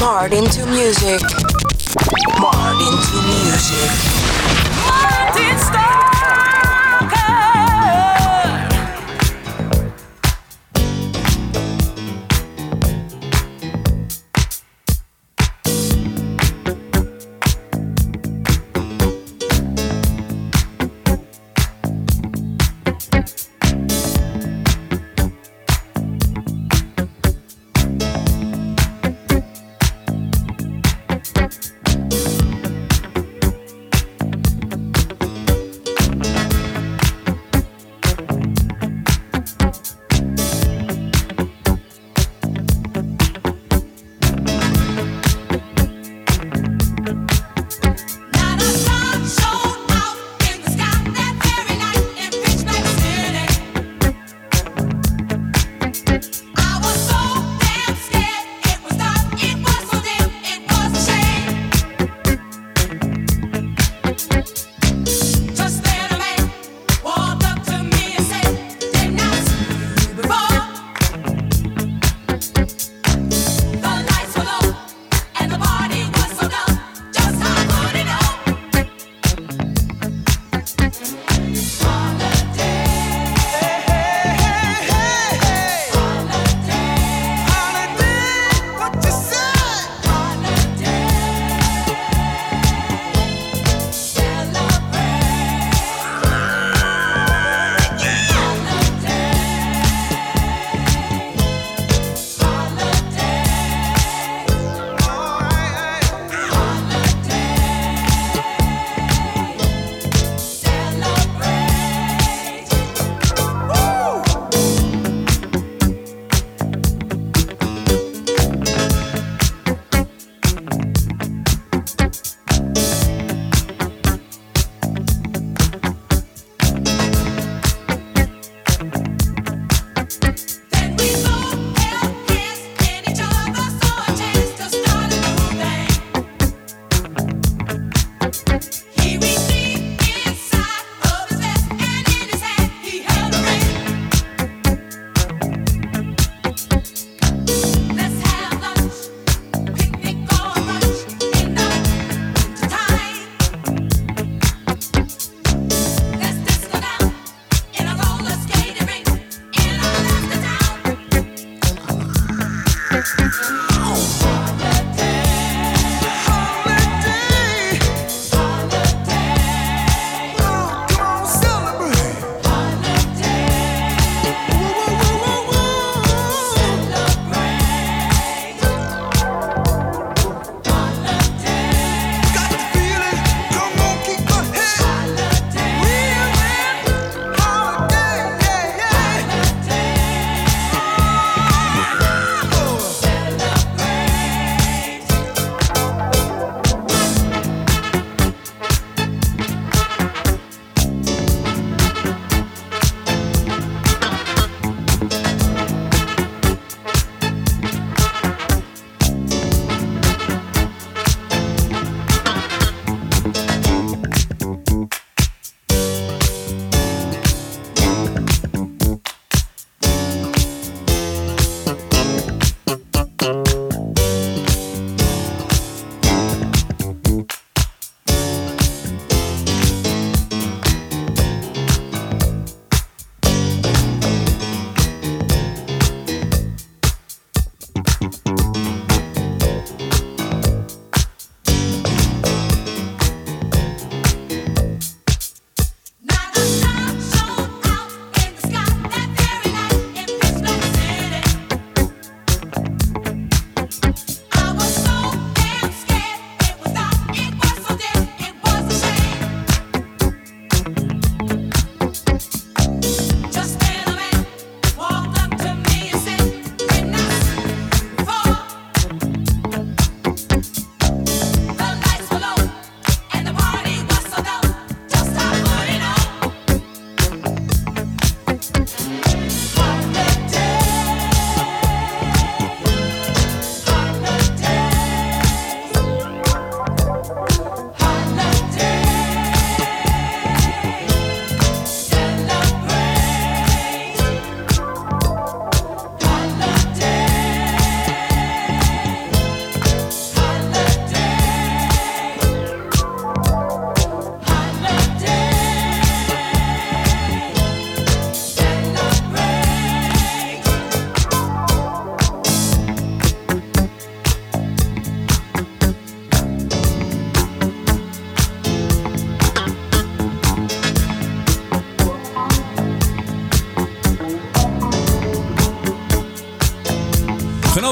Marred into music. Marred into music. Marred into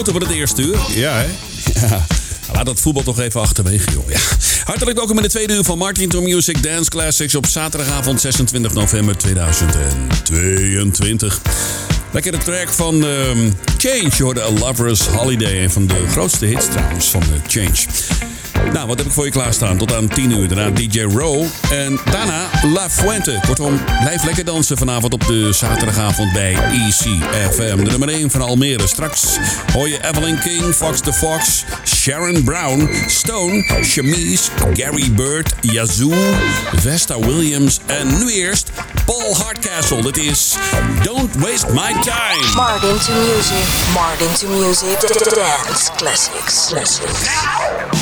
van het eerste uur. Ja, hè? Ja. Laat dat voetbal toch even achterwege, joh. Ja. Hartelijk welkom in de tweede uur van Martin to Music Dance Classics op zaterdagavond 26 november 2022. Lekkere track van um, Change, hoor, de A Lover's Holiday. Een van de grootste hits trouwens van de Change. Nou, wat heb ik voor je klaarstaan? Tot aan 10 uur. Daarna DJ Row. En daarna La Fuente. Kortom, blijf lekker dansen vanavond op de zaterdagavond bij ECFM. De nummer 1 van Almere. Straks hoor je Evelyn King, Fox the Fox, Sharon Brown, Stone, Chemise, Gary Bird, Yazoo, Vesta Williams en nu eerst Paul Hardcastle. Dit is Don't Waste My Time. Martin to music. Martin to music. Dance classics. Classics.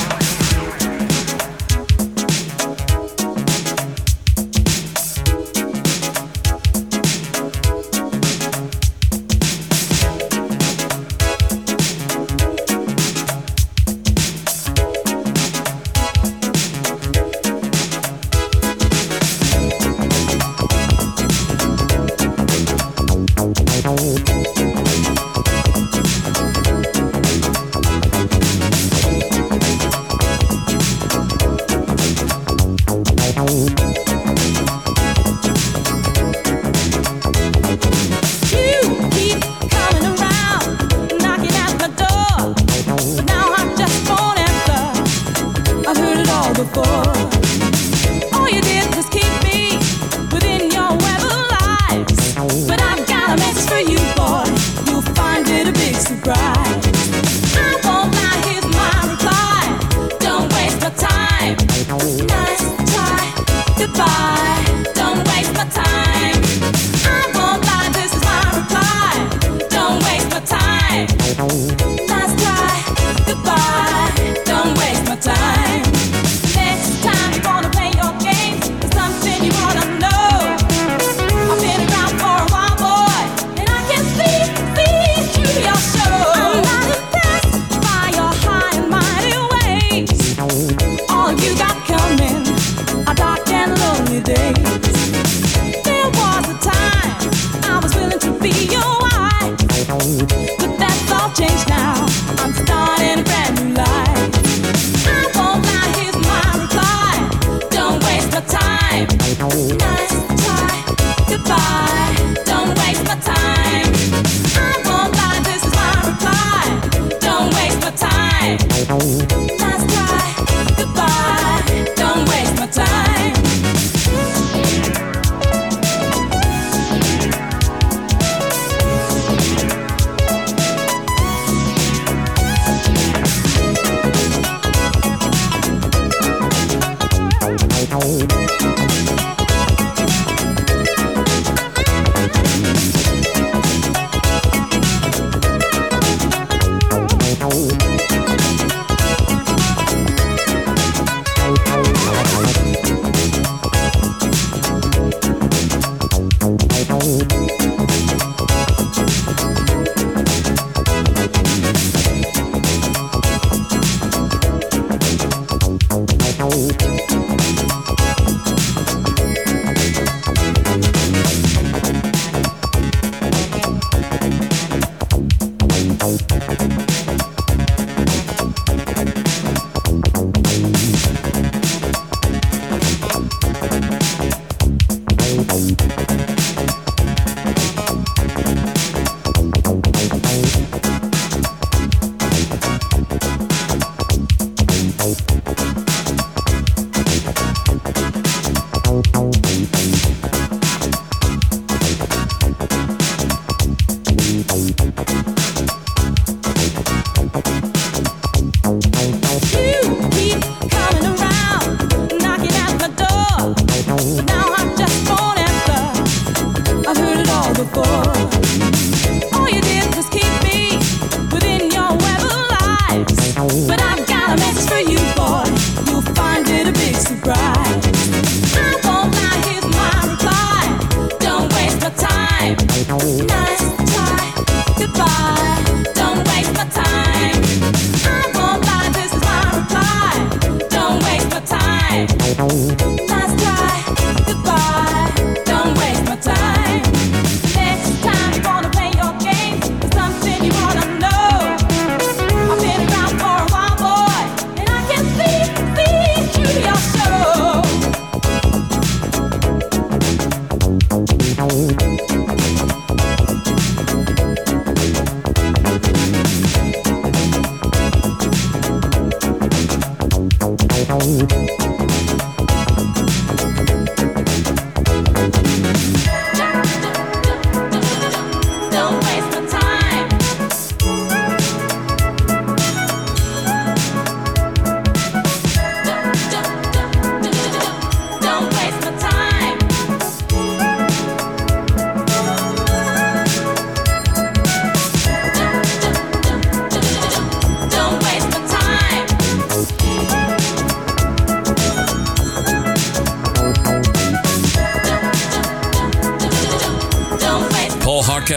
before.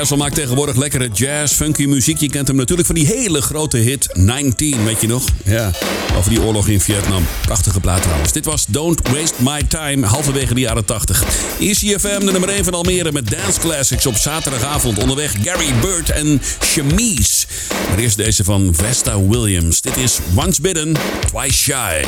Castle maakt tegenwoordig lekkere jazz, funky muziek. Je kent hem natuurlijk van die hele grote hit 19, weet je nog? Ja, over die oorlog in Vietnam. Prachtige plaat trouwens. Dit was Don't Waste My Time, halverwege de jaren 80. ECFM, de nummer 1 van Almere met Dance Classics op zaterdagavond. Onderweg Gary Bird en Chemise. Maar eerst deze van Vesta Williams. Dit is Once Bidden, Twice Shy.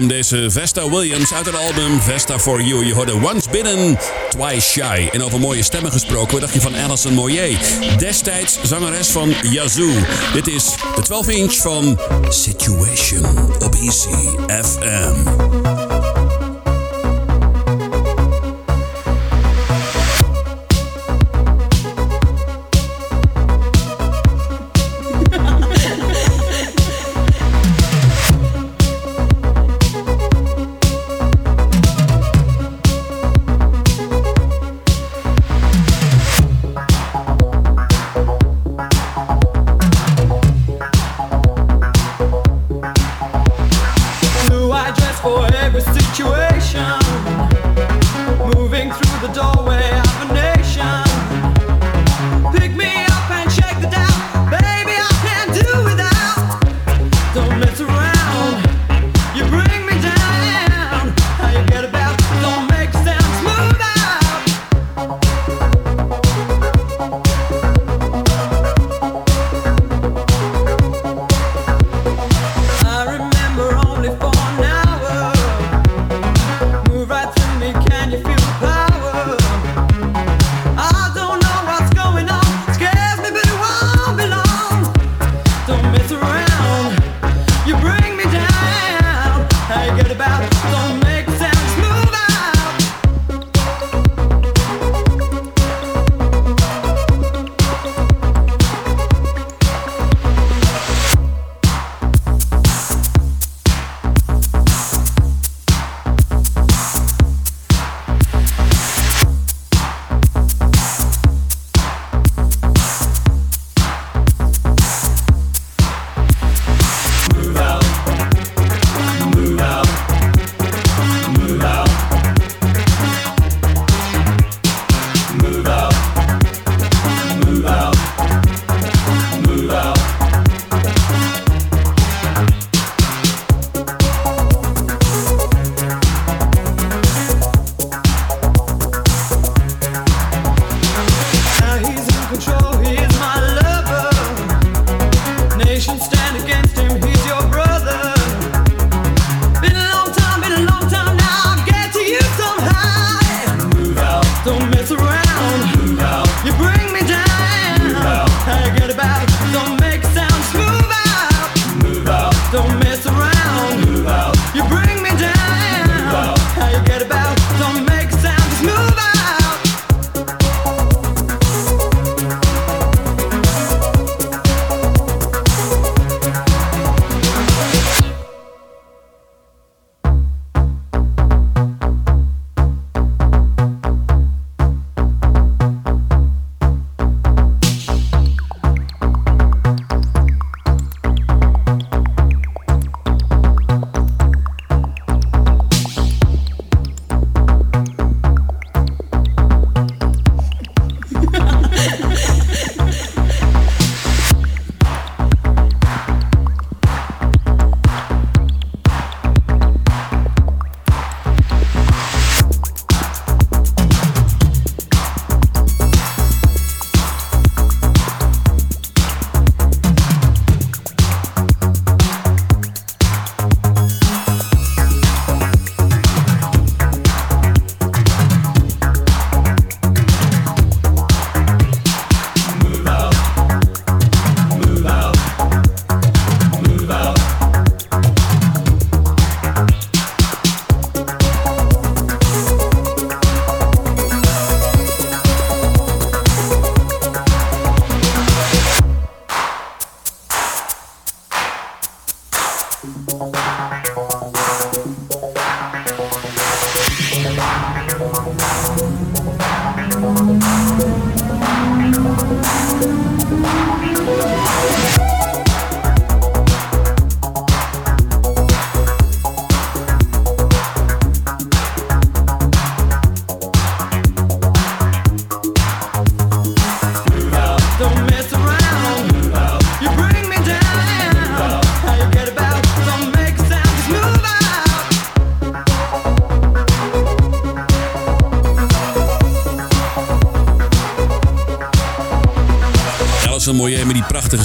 Deze Vesta Williams uit het album Vesta For You. Je hoorde Once Bitten, Twice Shy. En over mooie stemmen gesproken, dacht je van Alison Moyer? Destijds zangeres van Yazoo. Dit is de 12 inch van Situation op Easy FM.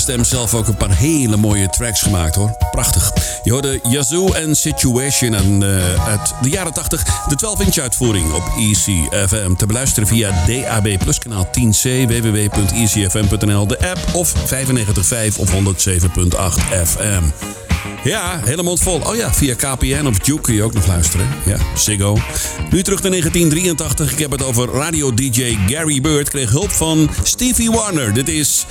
Stem zelf ook een paar hele mooie tracks gemaakt hoor. Prachtig. Je hoorde Yazoo en Situation en, uh, uit de jaren 80. De 12-inch uitvoering op ECFM. Te beluisteren via DAB Plus kanaal 10C, www.ecfm.nl, de app of 95.5 of 107.8 FM. Ja, helemaal vol. Oh ja, via KPN of Juke kun je ook nog luisteren. Ja, Ziggo. Nu terug naar 1983. Ik heb het over radio-dj Gary Bird. Kreeg hulp van Stevie Wonder. Dit is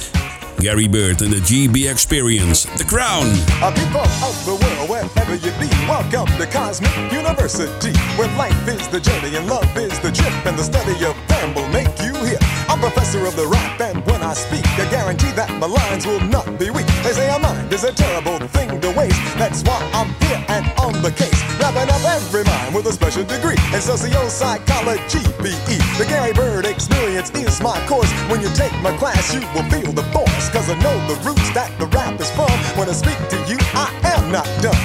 Gary Bird and the GB Experience, The Crown. A people of the world, wherever you be, welcome to Cosmic University, where life is the journey and love is the trip, and the study of them will make you hear. I'm professor of the rap, and I speak, I guarantee that my lines will not be weak. They say a mind is a terrible thing to waste. That's why I'm here and on the case, wrapping up every mind with a special degree in socio-psychology, BE. The Gary Bird Experience is my course. When you take my class, you will feel the force. Cause I know the roots that the rap is from. When I speak to you, I am not dumb.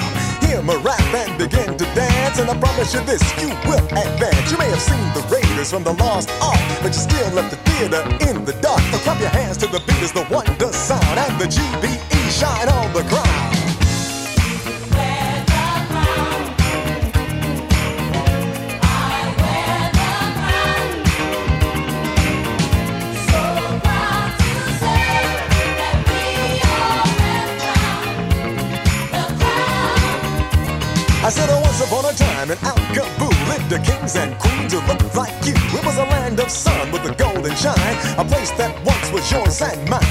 Hear my rap and begin And I promise you this, you will advance. You may have seen the Raiders from the Lost Ark, but you still left the theater in the dark. So clap your hands to the beat as the wonder sound. And the GBE shine on the crown. Upon a time in Al Kaboo lived the kings and queens who looked like you. It was a land of sun with a golden shine, a place that once was yours and mine.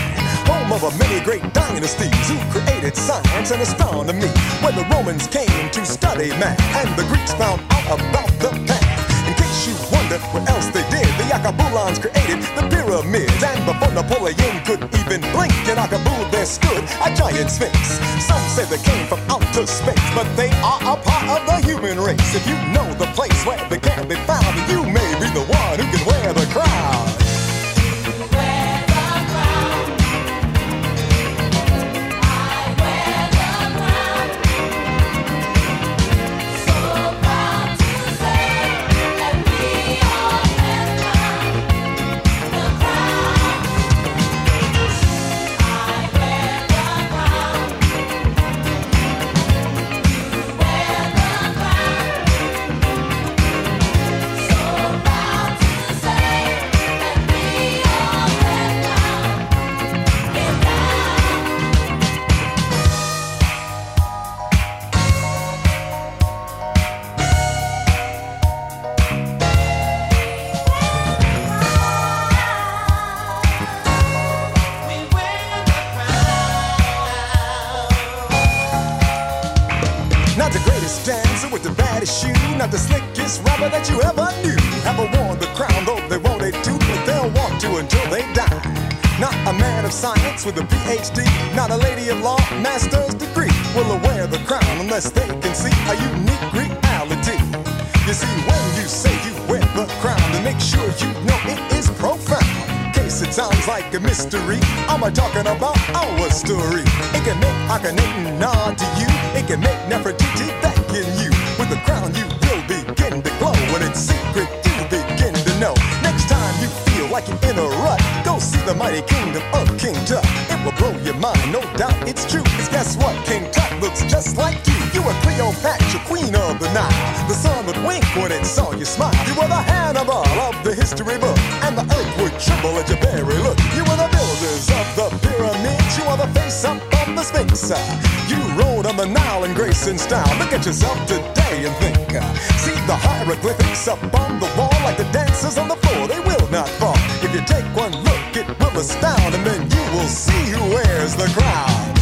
Home of a many great dynasties who created science and astronomy, where the Romans came to study math and the Greeks found out about the past. In case you wonder what else they did, the Akabulans created the pyramids. Napoleon could even blink, and I in Akabul there stood a giant sphinx. Some say they came from outer space, but they are a part of the human race. If you know the place where they can be found, you may be the one who can wear the crown. Shoe, not the slickest rapper that you ever knew. Ever worn the crown, though they wanted to, but they'll want to until they die. Not a man of science with a PhD, not a lady of law, master's degree will wear the crown unless they can see a unique reality. You see, when you say you wear the crown, then make sure you know it is profound. Case it sounds like a mystery, I'm a talking about our story. It can make Akhenaten nod to you, it can make Nefertiti beckon you. The crown, you will begin to glow. When it's secret, you begin to know. Next time you feel like you're in a rut, go see the mighty kingdom of King Tut. It will blow your mind, no doubt it's true. Cause guess what? King Tut looks just like you. You were Cleopatra, queen of the Nile. The sun would wink when it saw you smile. You were the Hannibal of the history book, and the earth would tremble at your very look. You were the builders of the pyramids. You are the face up the Sphinx. You rode on the Nile in grace and style. Look at yourself today and think. Uh, see the hieroglyphics up on the wall, like the dancers on the floor. They will not fall. If you take one look, it will astound, and then you will see who wears the crown.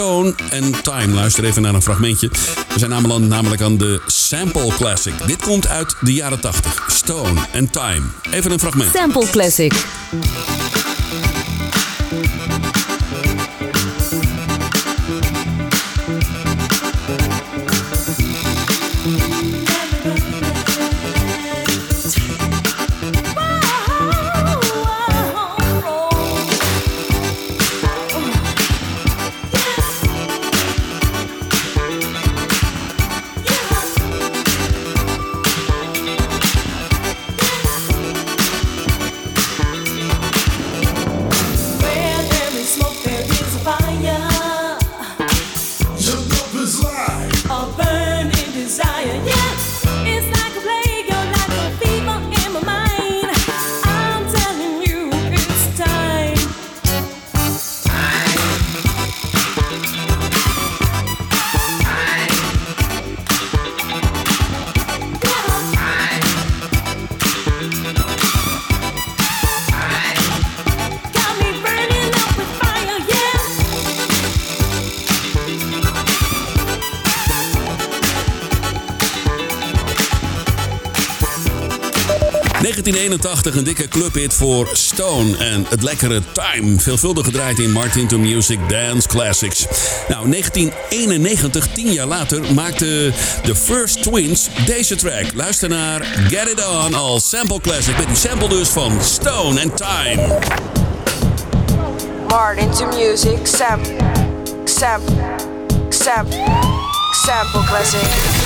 Stone and Time. Luister even naar een fragmentje. We zijn namelijk, namelijk aan de Sample Classic. Dit komt uit de jaren 80. Stone and Time. Even een fragment. Sample Classic. 1981 een dikke clubhit voor Stone en het lekkere Time. Veelvuldig gedraaid in Martin to Music Dance Classics. Nou, 1991, tien jaar later, maakten de First Twins deze track. Luister naar Get It On als sample classic met die sample dus van Stone and Time. Martin to Music Sam Sam Sam sample classic.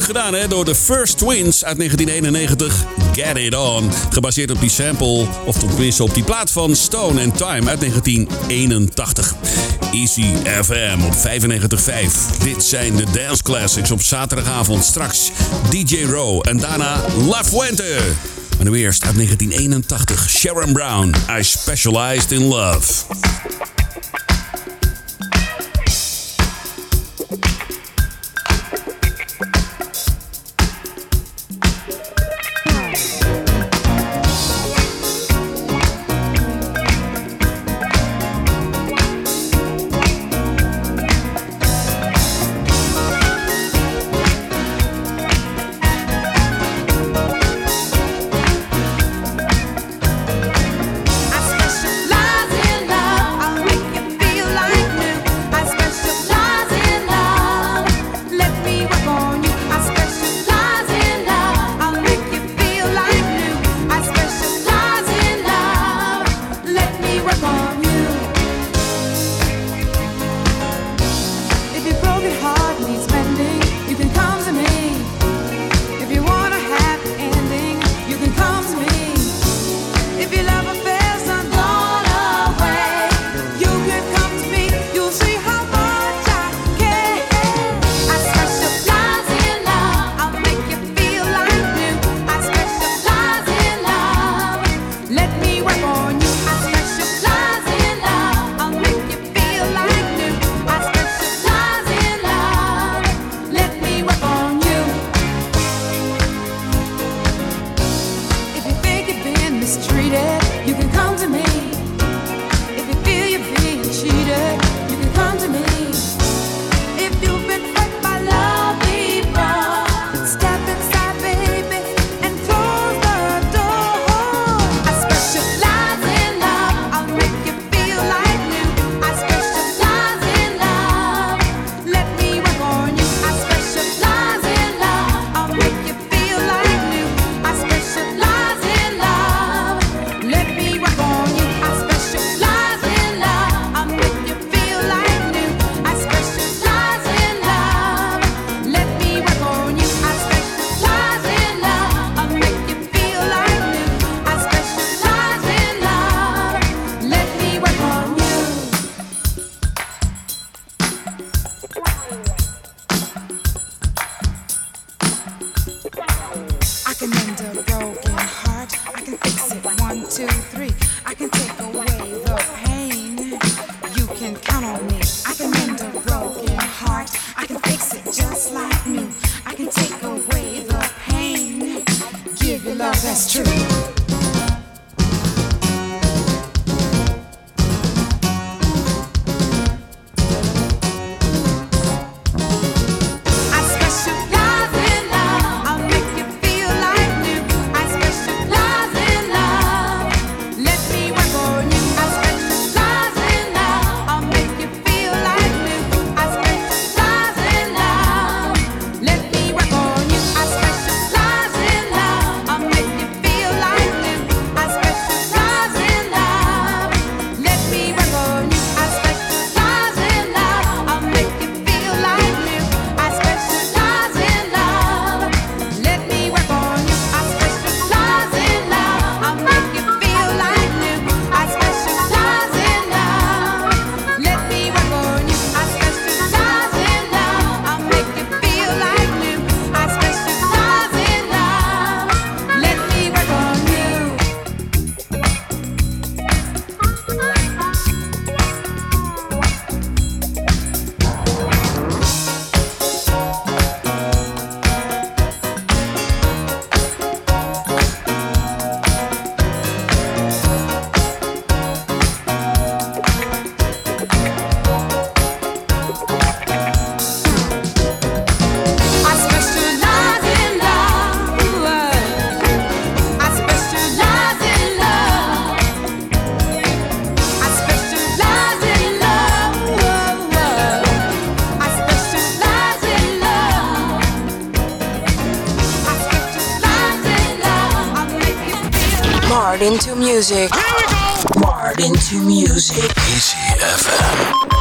Gedaan hè, door de First Twins uit 1991. Get It On. Gebaseerd op die sample, of tenminste op die plaat van Stone and Time uit 1981. Easy FM op 95.5. Dit zijn de Dance Classics op zaterdagavond. Straks DJ Row en daarna La Fuente. Maar nu eerst uit 1981. Sharon Brown, I Specialized in love. can take Martin to music. Here we go. Martin to music. Easy FM.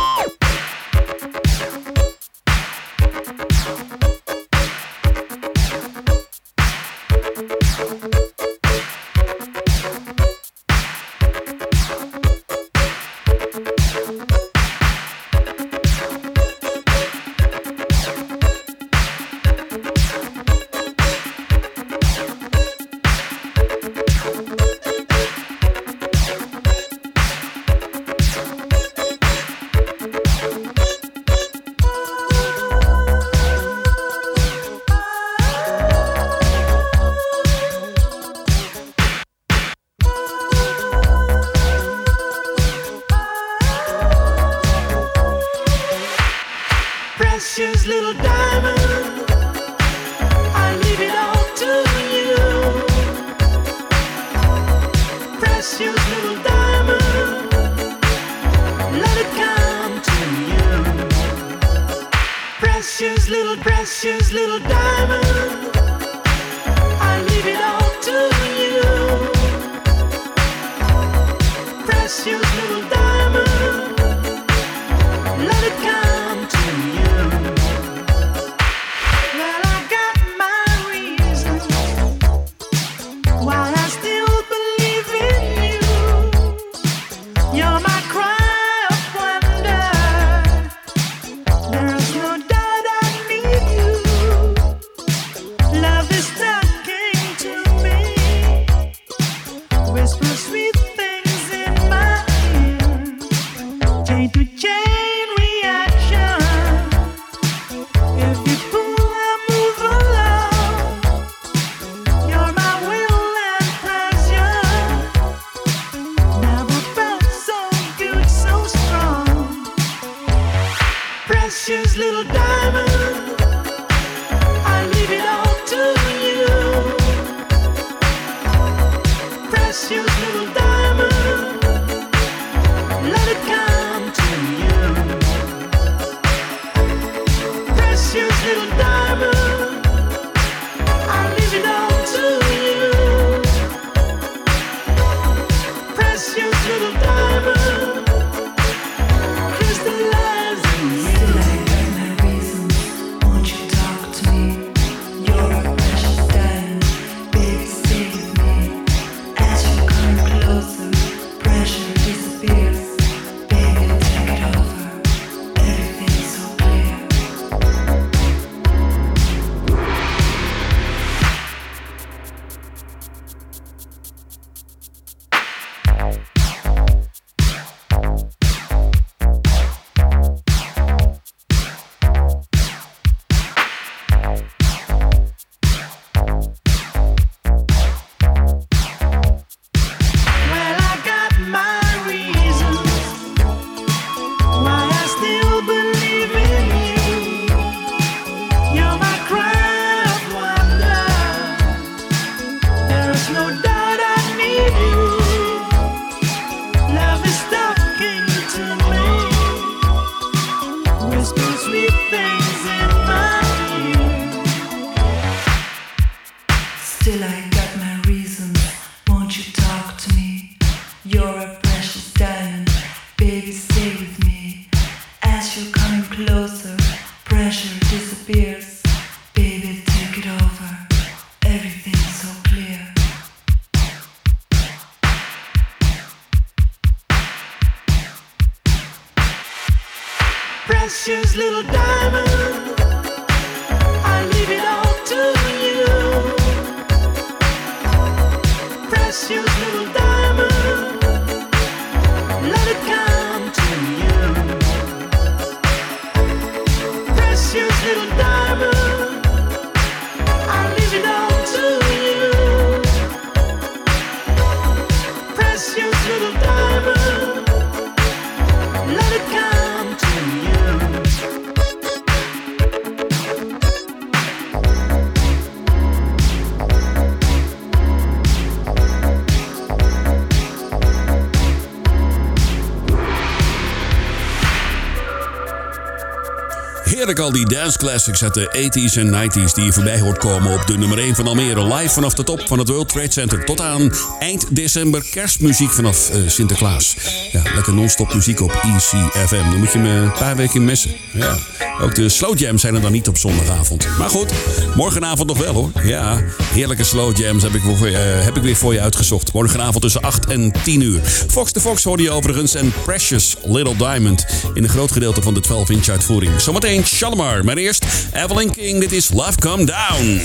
Al die dance classics uit de 80s en 90s die je voorbij hoort komen op de nummer 1 van Almere. Live vanaf de top van het World Trade Center. Tot aan eind december kerstmuziek vanaf eh, Sinterklaas. Ja, lekker non-stop muziek op ECFM. Dan moet je me een paar weken missen. Ja. Ook de slow jams zijn er dan niet op zondagavond. Maar goed, morgenavond nog wel hoor. Ja, heerlijke slow jams heb ik, je- eh, heb ik weer voor je uitgezocht. Morgenavond tussen 8 en 10 uur. Fox de Fox hoorde je overigens en Precious Little Diamond. In een groot gedeelte van de 12-inch uitvoering. Zometeen Shalimar. Maar eerst Evelyn King. Dit is Love Come Down.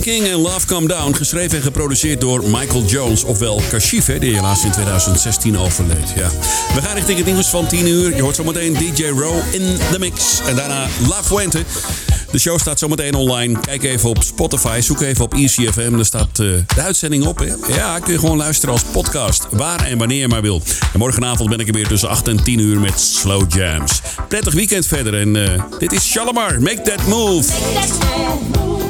King en Love Come Down, geschreven en geproduceerd door Michael Jones, ofwel Kashif, hè, die helaas in 2016 overleed. Ja. We gaan richting het nieuws van 10 uur. Je hoort zometeen DJ Row in the mix. En daarna Love Fuente. De show staat zometeen online. Kijk even op Spotify, zoek even op ECFM. Daar staat eh, de uitzending op. Hè? Ja, kun je gewoon luisteren als podcast. Waar en wanneer je maar wil. En morgenavond ben ik er weer tussen 8 en 10 uur met Slow Jams. Prettig weekend verder. En eh, dit is Shalimar. Make that move. Make that move.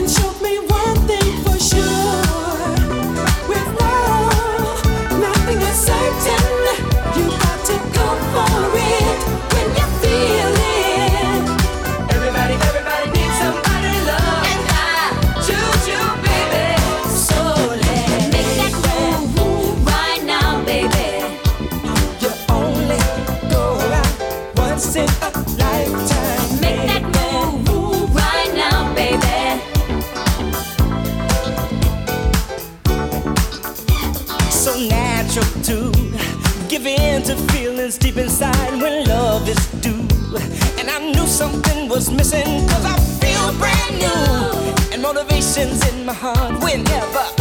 and showed me one thing for sure. something was missing. Cause I feel brand new. And motivation's in my heart whenever.